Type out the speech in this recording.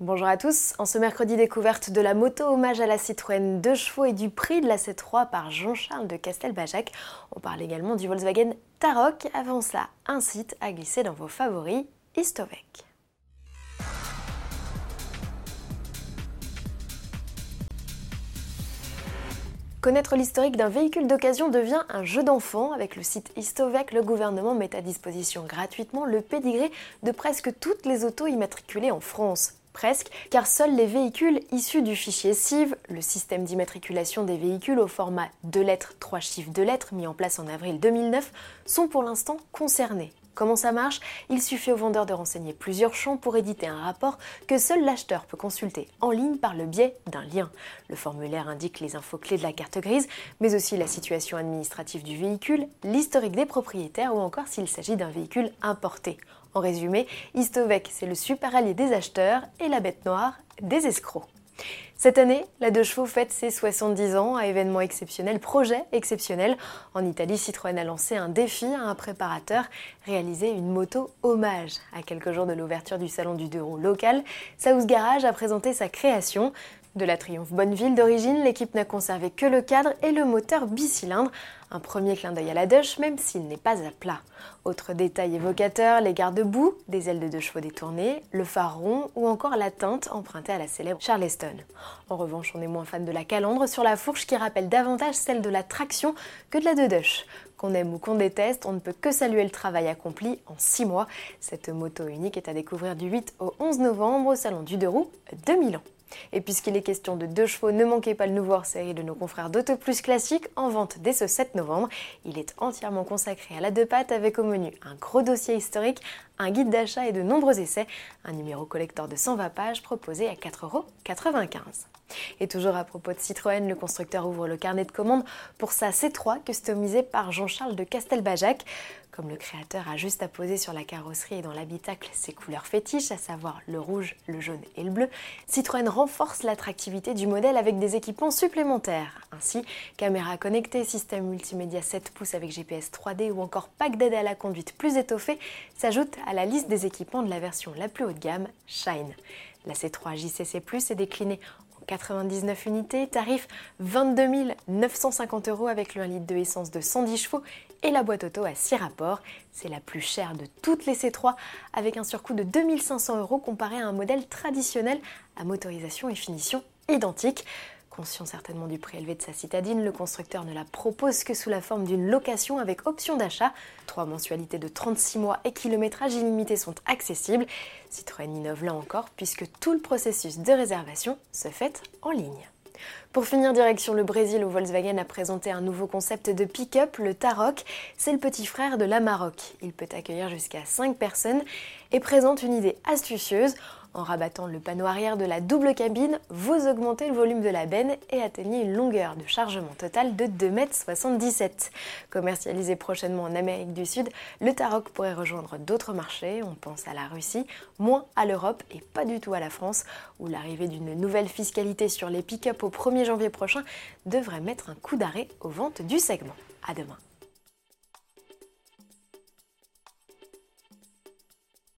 Bonjour à tous, en ce mercredi découverte de la moto hommage à la Citroën 2 chevaux et du prix de la C3 par Jean-Charles de Castelbajac, on parle également du Volkswagen Tarok. Avant cela, un site à glisser dans vos favoris, Istovec. Connaître l'historique d'un véhicule d'occasion devient un jeu d'enfant. Avec le site Istovec, le gouvernement met à disposition gratuitement le pédigré de presque toutes les autos immatriculées en France car seuls les véhicules issus du fichier CIV, le système d'immatriculation des véhicules au format 2 lettres, 3 chiffres de lettres mis en place en avril 2009, sont pour l'instant concernés. Comment ça marche? Il suffit au vendeur de renseigner plusieurs champs pour éditer un rapport que seul l'acheteur peut consulter en ligne par le biais d'un lien. Le formulaire indique les infos clés de la carte grise, mais aussi la situation administrative du véhicule, l'historique des propriétaires ou encore s'il s'agit d'un véhicule importé. En résumé, Istovec, c'est le super allié des acheteurs et la bête noire des escrocs. Cette année, la deux chevaux fête ses 70 ans, à événement exceptionnel, projet exceptionnel. En Italie, Citroën a lancé un défi à un préparateur, réaliser une moto hommage. À quelques jours de l'ouverture du salon du deux roues local, South Garage a présenté sa création. De la Triumph Bonneville d'origine, l'équipe n'a conservé que le cadre et le moteur bicylindre. Un premier clin d'œil à la Dush, même s'il n'est pas à plat. Autre détail évocateur, les garde-boue, des ailes de deux chevaux détournées, le phare rond ou encore la teinte empruntée à la célèbre Charleston. En revanche, on est moins fan de la calandre sur la fourche qui rappelle davantage celle de la traction que de la de Dush. Qu'on aime ou qu'on déteste, on ne peut que saluer le travail accompli en 6 mois. Cette moto unique est à découvrir du 8 au 11 novembre au Salon du Deux Roues de Milan. Et puisqu'il est question de deux chevaux, ne manquez pas le nouveau hors-série de nos confrères d'Auto Plus Classique en vente dès ce 7 novembre. Il est entièrement consacré à la deux pattes avec au menu un gros dossier historique, un guide d'achat et de nombreux essais, un numéro collector de 120 pages proposé à 4,95€. Et toujours à propos de Citroën, le constructeur ouvre le carnet de commandes pour sa C3 customisée par Jean-Charles de Castelbajac. Comme le créateur a juste à poser sur la carrosserie et dans l'habitacle ses couleurs fétiches, à savoir le rouge, le jaune et le bleu, Citroën renforce l'attractivité du modèle avec des équipements supplémentaires. Ainsi, caméra connectée, système multimédia 7 pouces avec GPS 3D ou encore pack d'aide à la conduite plus étoffé s'ajoutent à la liste des équipements de la version la plus haut de gamme, Shine. La C3 JCC Plus est déclinée 99 unités, tarif 22 950 euros avec le 1 litre de essence de 110 chevaux et la boîte auto à 6 rapports. C'est la plus chère de toutes les C3 avec un surcoût de 2500 euros comparé à un modèle traditionnel à motorisation et finition identiques. Conscient certainement du prix élevé de sa citadine, le constructeur ne la propose que sous la forme d'une location avec option d'achat. Trois mensualités de 36 mois et kilométrage illimité sont accessibles. Citroën innove là encore puisque tout le processus de réservation se fait en ligne. Pour finir, direction le Brésil où Volkswagen a présenté un nouveau concept de pick-up, le Tarok. C'est le petit frère de la Maroc. Il peut accueillir jusqu'à 5 personnes et présente une idée astucieuse. En rabattant le panneau arrière de la double cabine, vous augmentez le volume de la benne et atteignez une longueur de chargement total de 2,77 m. Commercialisé prochainement en Amérique du Sud, le Tarok pourrait rejoindre d'autres marchés, on pense à la Russie, moins à l'Europe et pas du tout à la France, où l'arrivée d'une nouvelle fiscalité sur les pick-up au 1er janvier prochain devrait mettre un coup d'arrêt aux ventes du segment. À demain.